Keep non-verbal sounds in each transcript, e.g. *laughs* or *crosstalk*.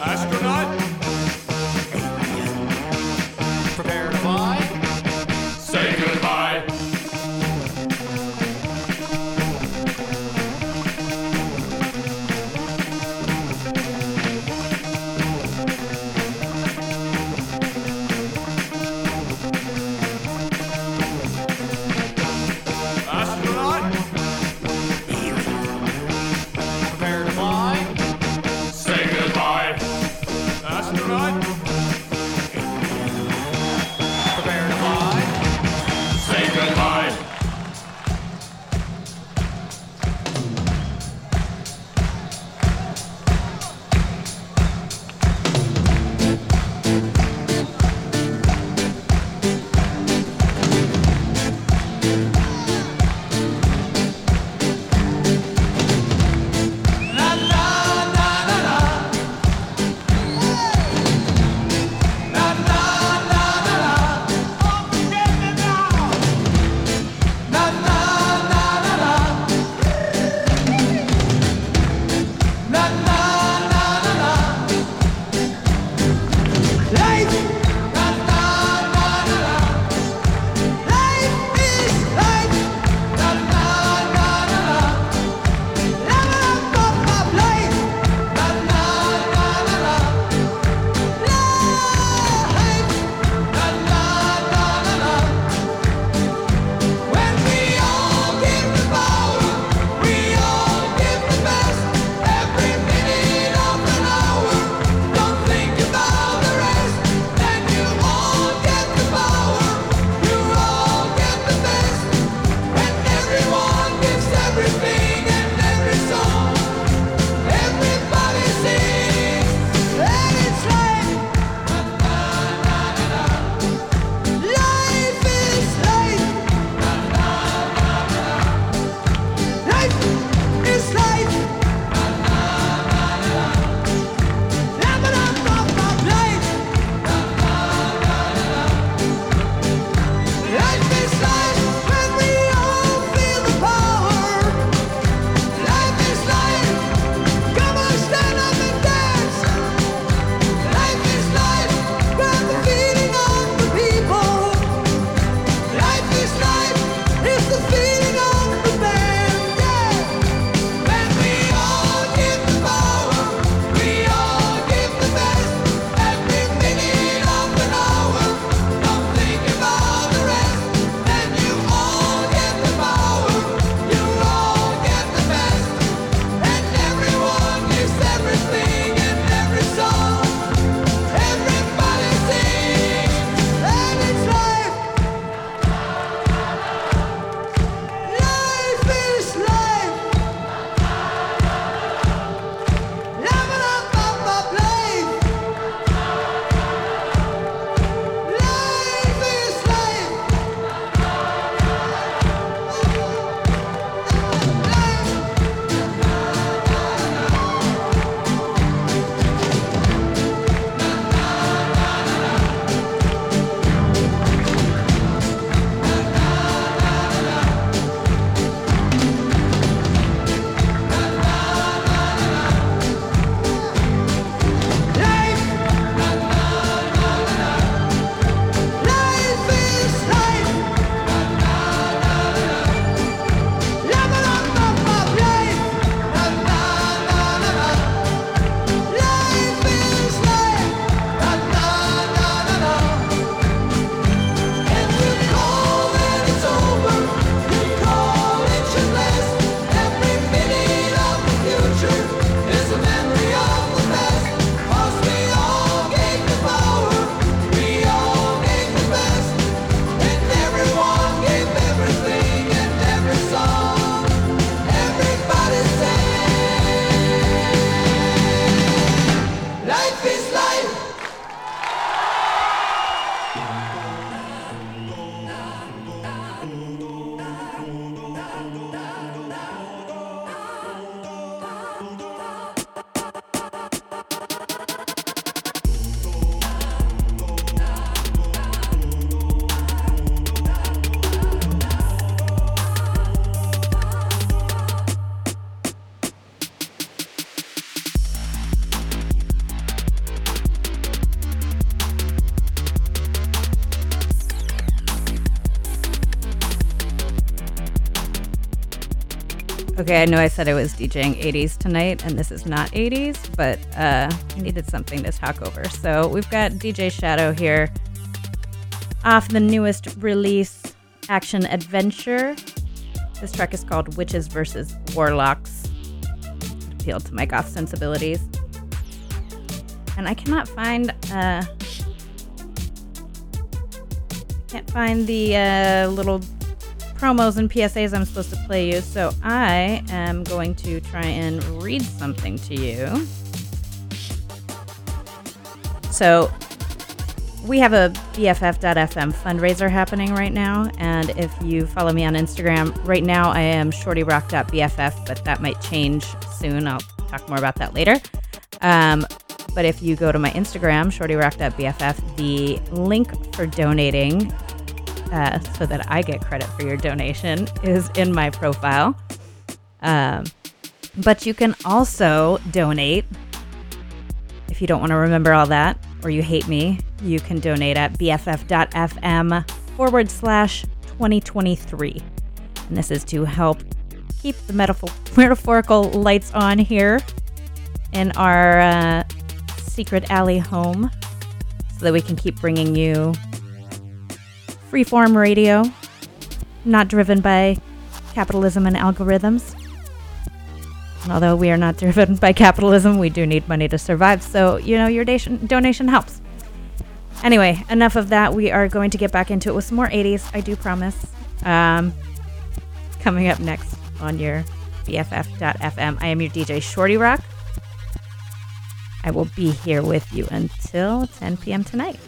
Astronaut. Okay, I know I said I was DJing 80s tonight, and this is not 80s, but uh, I needed something to talk over. So we've got DJ Shadow here off the newest release, Action Adventure. This track is called Witches versus Warlocks. It appealed to my goth sensibilities. And I cannot find uh can't find the uh, little promos and PSAs I'm supposed to play you, so I am going to try and read something to you. So, we have a BFF.FM fundraiser happening right now, and if you follow me on Instagram, right now I am shortyrock.bff, but that might change soon. I'll talk more about that later. Um, but if you go to my Instagram, shortyrock.bff, the link for donating uh, so that I get credit for your donation is in my profile. Um, but you can also donate if you don't want to remember all that or you hate me. You can donate at bff.fm forward slash 2023. And this is to help keep the metaphor- metaphorical lights on here in our uh, secret alley home so that we can keep bringing you freeform radio, not driven by capitalism and algorithms. Although we are not *laughs* driven by capitalism, we do need money to survive. So, you know, your donation, donation helps. Anyway, enough of that. We are going to get back into it with some more 80s, I do promise. Um, coming up next on your BFF.FM, I am your DJ Shorty Rock. I will be here with you until 10 p.m. tonight.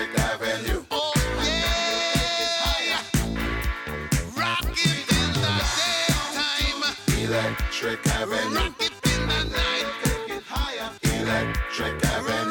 Fifth Avenue. Oh, yeah. In the daytime. Electric Avenue. Rocket in the night. Electric Avenue.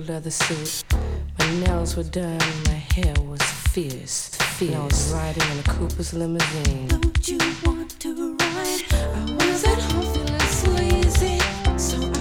blue leather suit. My nails were done, my hair was fierce, fierce. And I was riding in a Cooper's limousine. Don't you want to ride? I was at home feeling so easy, so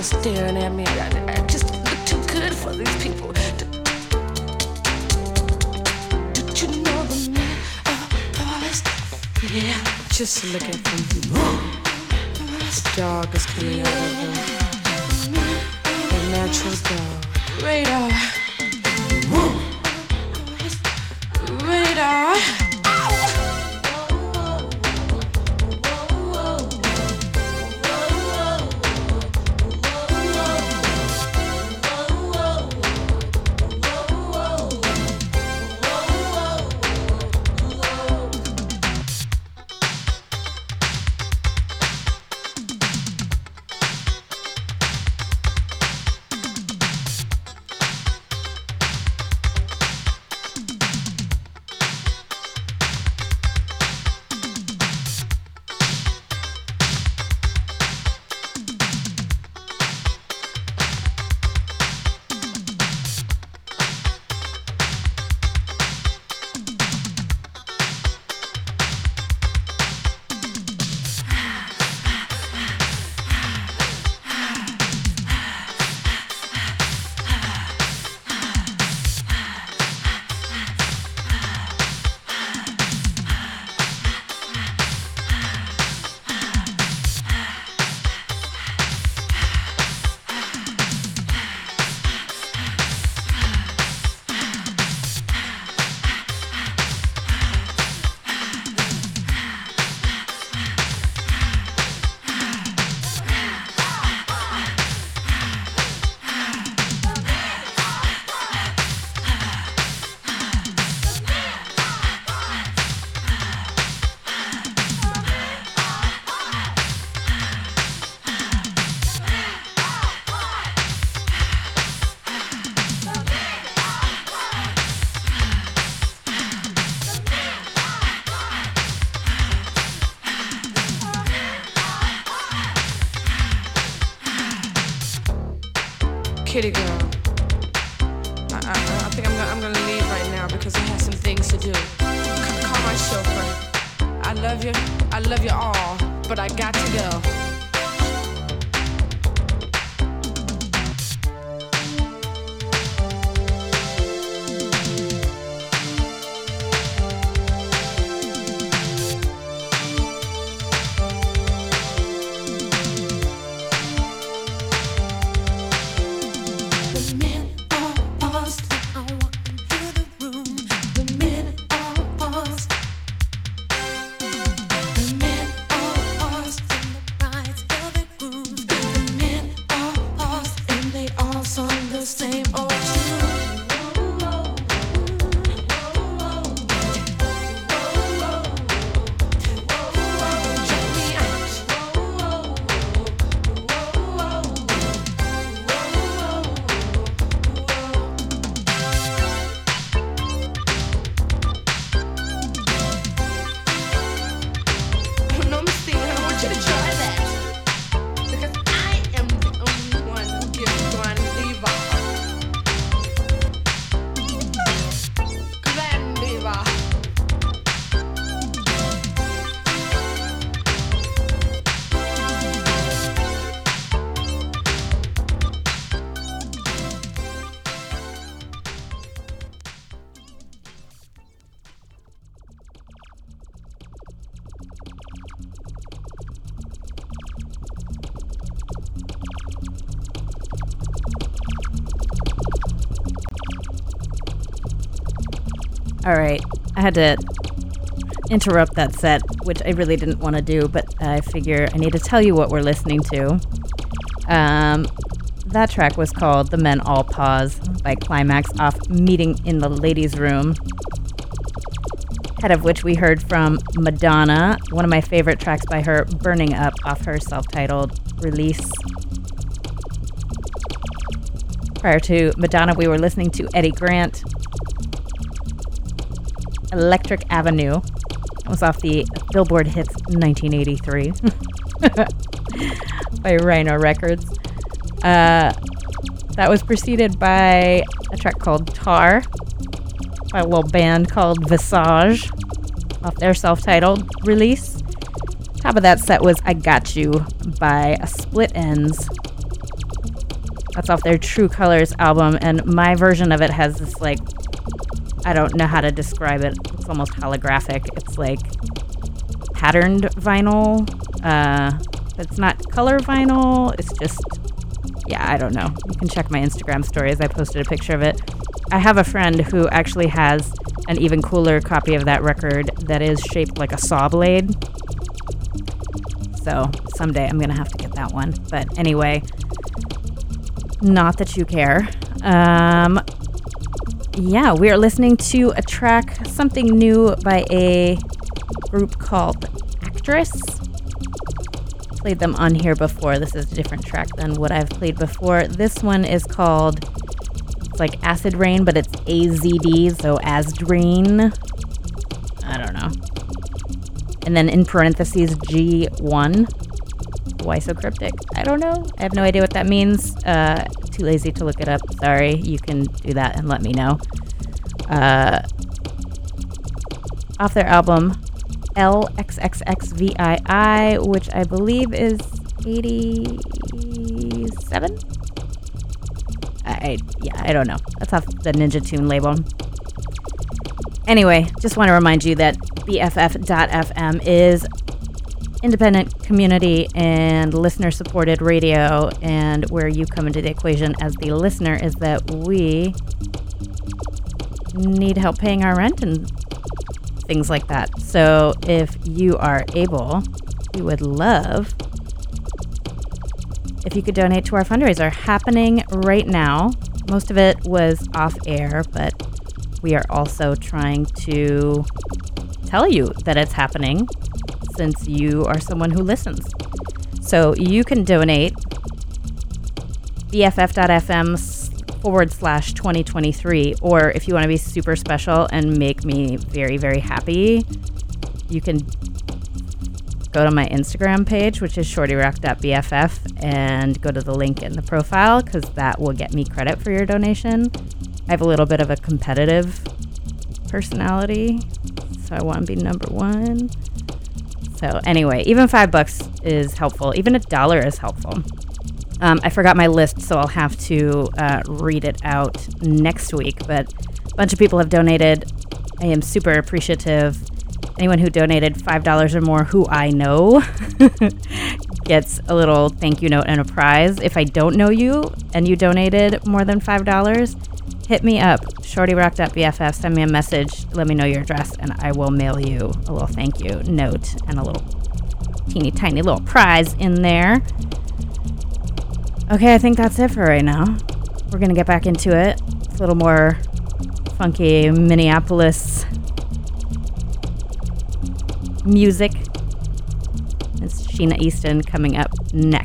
people staring at me. I, I just look too good for these people. Did you know the man of forest? Yeah, just look at them. This dog is coming out of. The natural dog. Radar. Kitty Girl. I, I, I think I'm gonna, I'm gonna, leave right now because I have some things to do. C- call my chauffeur. I love you. I love you all, but I got to go. All right. I had to interrupt that set, which I really didn't want to do, but I figure I need to tell you what we're listening to. Um, that track was called The Men All Pause by Klymaxx off Meeting in the Ladies' Room. Head of which we heard from Madonna, one of my favorite tracks by her, Burning Up, off her self titled release. Prior to Madonna, we were listening to Eddy Grant, Electric Avenue. It was off the Billboard Hits 1983 *laughs* by Rhino Records. Uh, that was preceded by a track called Tar by a little band called Visage off their self titled release. Top of that set was I Got You by Split Enz. That's off their True Colors album, and my version of it has this like I don't know how to describe it. It's almost holographic. It's like patterned vinyl. Uh, it's not color vinyl. It's just, yeah, I don't know. You can check my Instagram stories. I posted a picture of it. I have a friend who actually has an even cooler copy of that record that is shaped like a saw blade. So someday I'm going to have to get that one. But anyway, not that you care. Um, yeah, we are listening to a track, something new by a group called Actress. Played them on here before. This is a different track than what I've played before. This one is called, it's like Acid Rain, but it's AZD, so Asdreen. I don't know. And then in parentheses, G1. Why so cryptic? I don't know. I have no idea what that means. Uh, too lazy to look it up. Sorry. You can do that and let me know. Uh, off their album LXXXVII, which I believe is 87? I, yeah, I don't know. That's off the Ninja Tune label. Anyway, just want to remind you that BFF.FM is independent community and listener supported radio and where you come into the equation as the listener is that we need help paying our rent and things like that. So if you are able, we would love if you could donate to our fundraiser happening right now. Most of it was off air, but we are also trying to tell you that it's happening since you are someone who listens. So you can donate BFF.FM forward slash 2023, or if you want to be super special and make me very, very happy, you can go to my Instagram page, which is shortyrock.bff, and go to the link in the profile because that will get me credit for your donation. I have a little bit of a competitive personality, so I want to be number one. So anyway, even five bucks is helpful. Even a dollar is helpful. Um, I forgot my list, so I'll have to uh, read it out next week. But a bunch of people have donated. I am super appreciative. Anyone who donated five dollars or more, who I know, *laughs* gets a little thank you note and a prize. If I don't know you and you donated more than five dollars, hit me up, shortyrock.bff, send me a message, let me know your address, and I will mail you a little thank you note and a little teeny tiny little prize in there. Okay, I think that's it for right now. We're gonna get back into it. It's a little more funky Minneapolis music. It's Sheena Easton coming up next.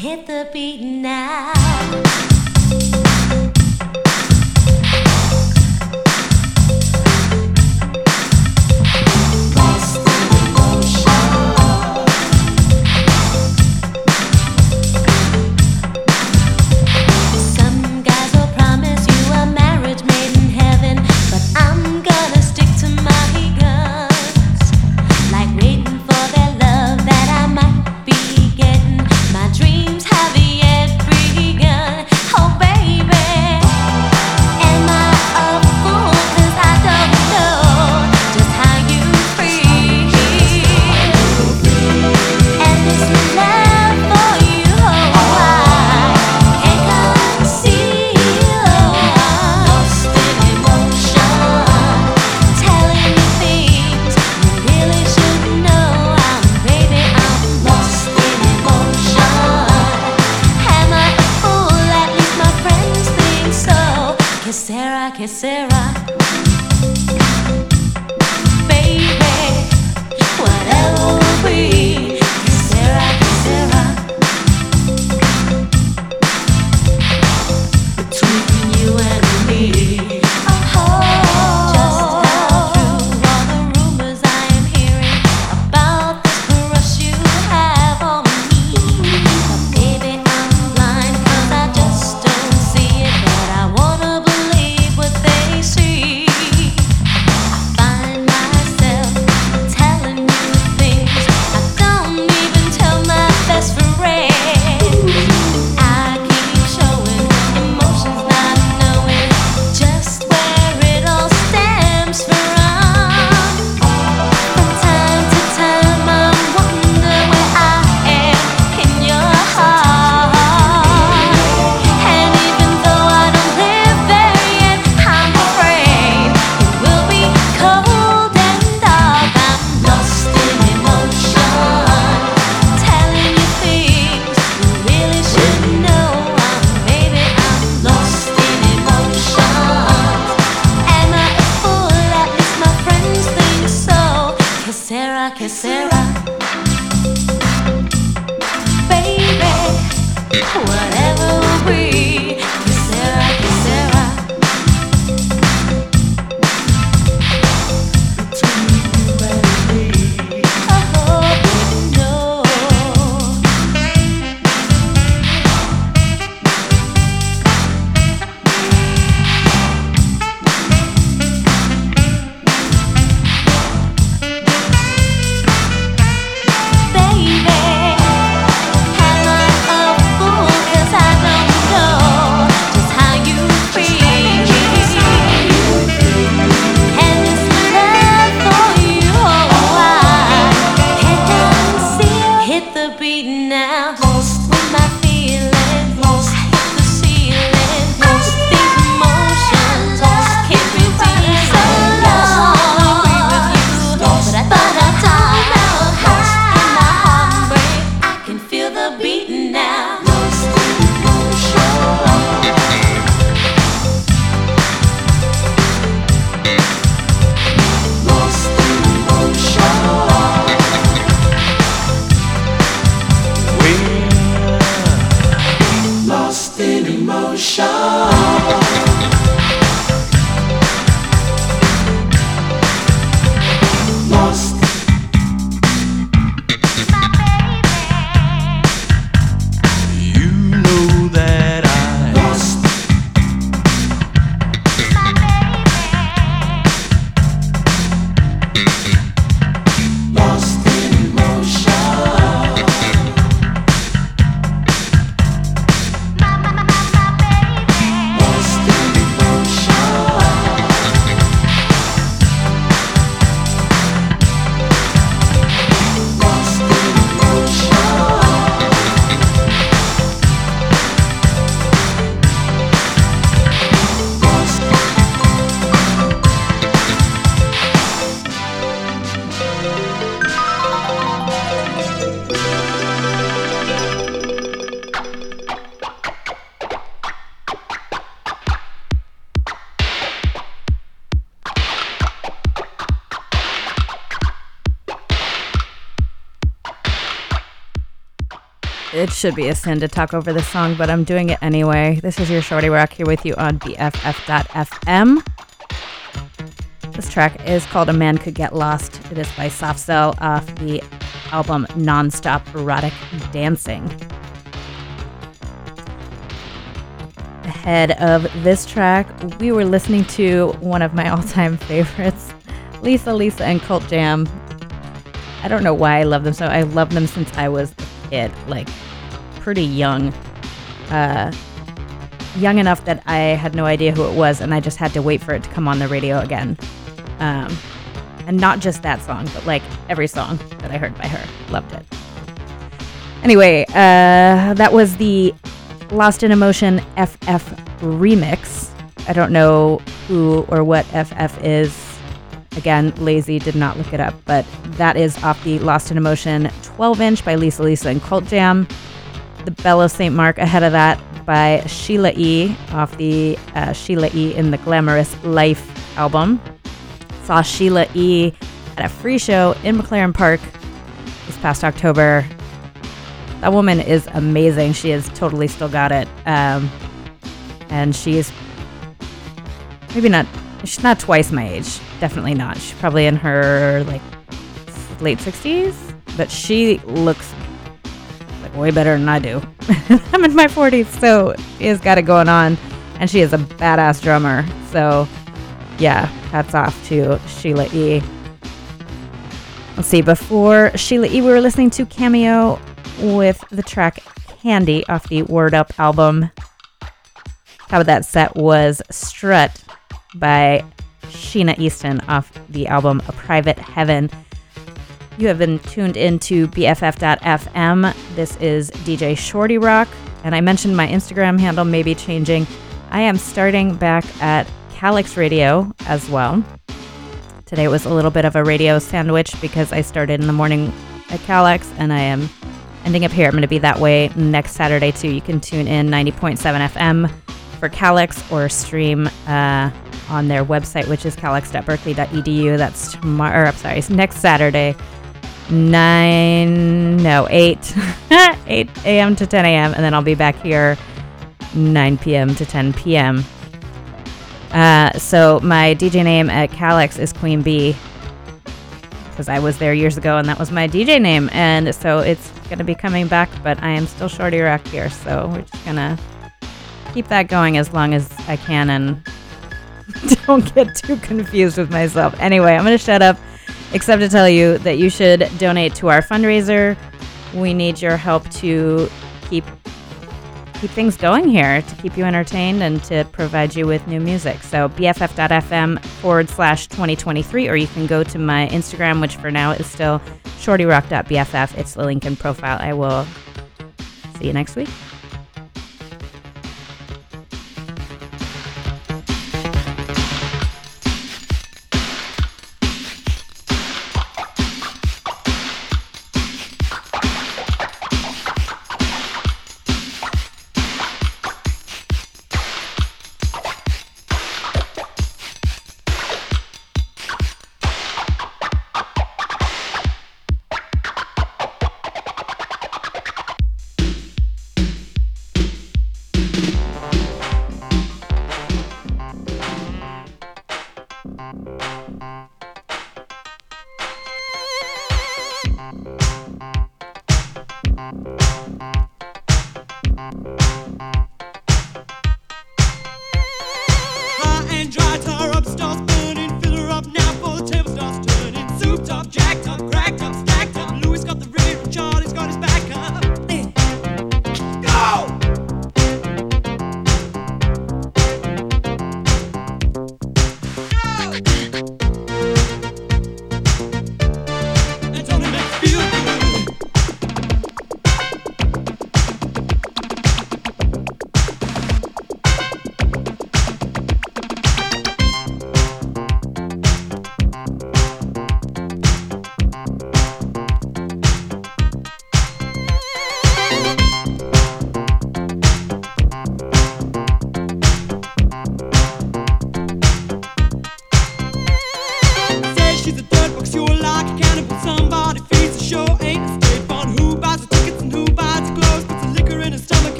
hit the beat now. show. It should be a sin to talk over this song, but I'm doing it anyway. This is your Shorty Rock here with you on BFF.FM. This track is called A Man Could Get Lost. It is by Soft Cell off the album Nonstop Erotic Dancing. Ahead of this track, we were listening to one of my *laughs* all time favorites, Lisa Lisa and Cult Jam. I don't know why I love them so. I love them since I was a kid, like pretty young. Uh, young enough that I had no idea who it was, and I just had to wait for it to come on the radio again. Um, and not just that song, but like every song that I heard by her. Loved it. Anyway, uh, that was the Lost in Emotion FF remix. I don't know who or what FF is. Again, lazy, did not look it up, but that is off the Lost in Emotion 12 inch by Lisa Lisa and Cult Jam. The Belle of St. Mark ahead of that by Sheila E. off the uh, Sheila E. in the Glamorous Life album. Saw Sheila E. at a free show in McLaren Park this past October. That woman is amazing. She has totally still got it. Um, and she's maybe not, she's not twice my age. Definitely not. She's probably in her like late 60s, but she looks way better than I do. *laughs* I'm in my 40s, so she has got it going on. And she is a badass drummer. So, yeah, hats off to Sheila E. Let's see, before Sheila E., we were listening to Cameo with the track Candy off the Word Up album. Of that set was Strut by Sheena Easton off the album A Private Heaven. You have been tuned into BFF.FM. This is DJ Shorty Rock, and I mentioned my Instagram handle may be changing. I am starting back at KALX Radio as well. Today was a little bit of a radio sandwich because I started in the morning at KALX and I am ending up here. I'm going to be that way next Saturday too. You can tune in 90.7 FM for KALX or stream uh, on their website, which is kalx.berkeley.edu. That's tomorrow. Or, I'm sorry, next Saturday, nine no eight *laughs* eight a.m. to 10 a.m. and then I'll be back here 9 p.m. to 10 p.m. Uh, so my DJ name at KALX is Queen Bee because I was there years ago and that was my DJ name, and so it's gonna be coming back. But I am still Shorty Rock here, so we're just gonna keep that going as long as I can and *laughs* don't get too confused with myself. Anyway, I'm gonna shut up, except to tell you that you should donate to our fundraiser. We need your help to keep keep things going here to keep you entertained and to provide you with new music. So BFF.FM forward slash 2023, or you can go to my Instagram, which for now is still shortyrock.bff. It's the link in profile. I will see you next week.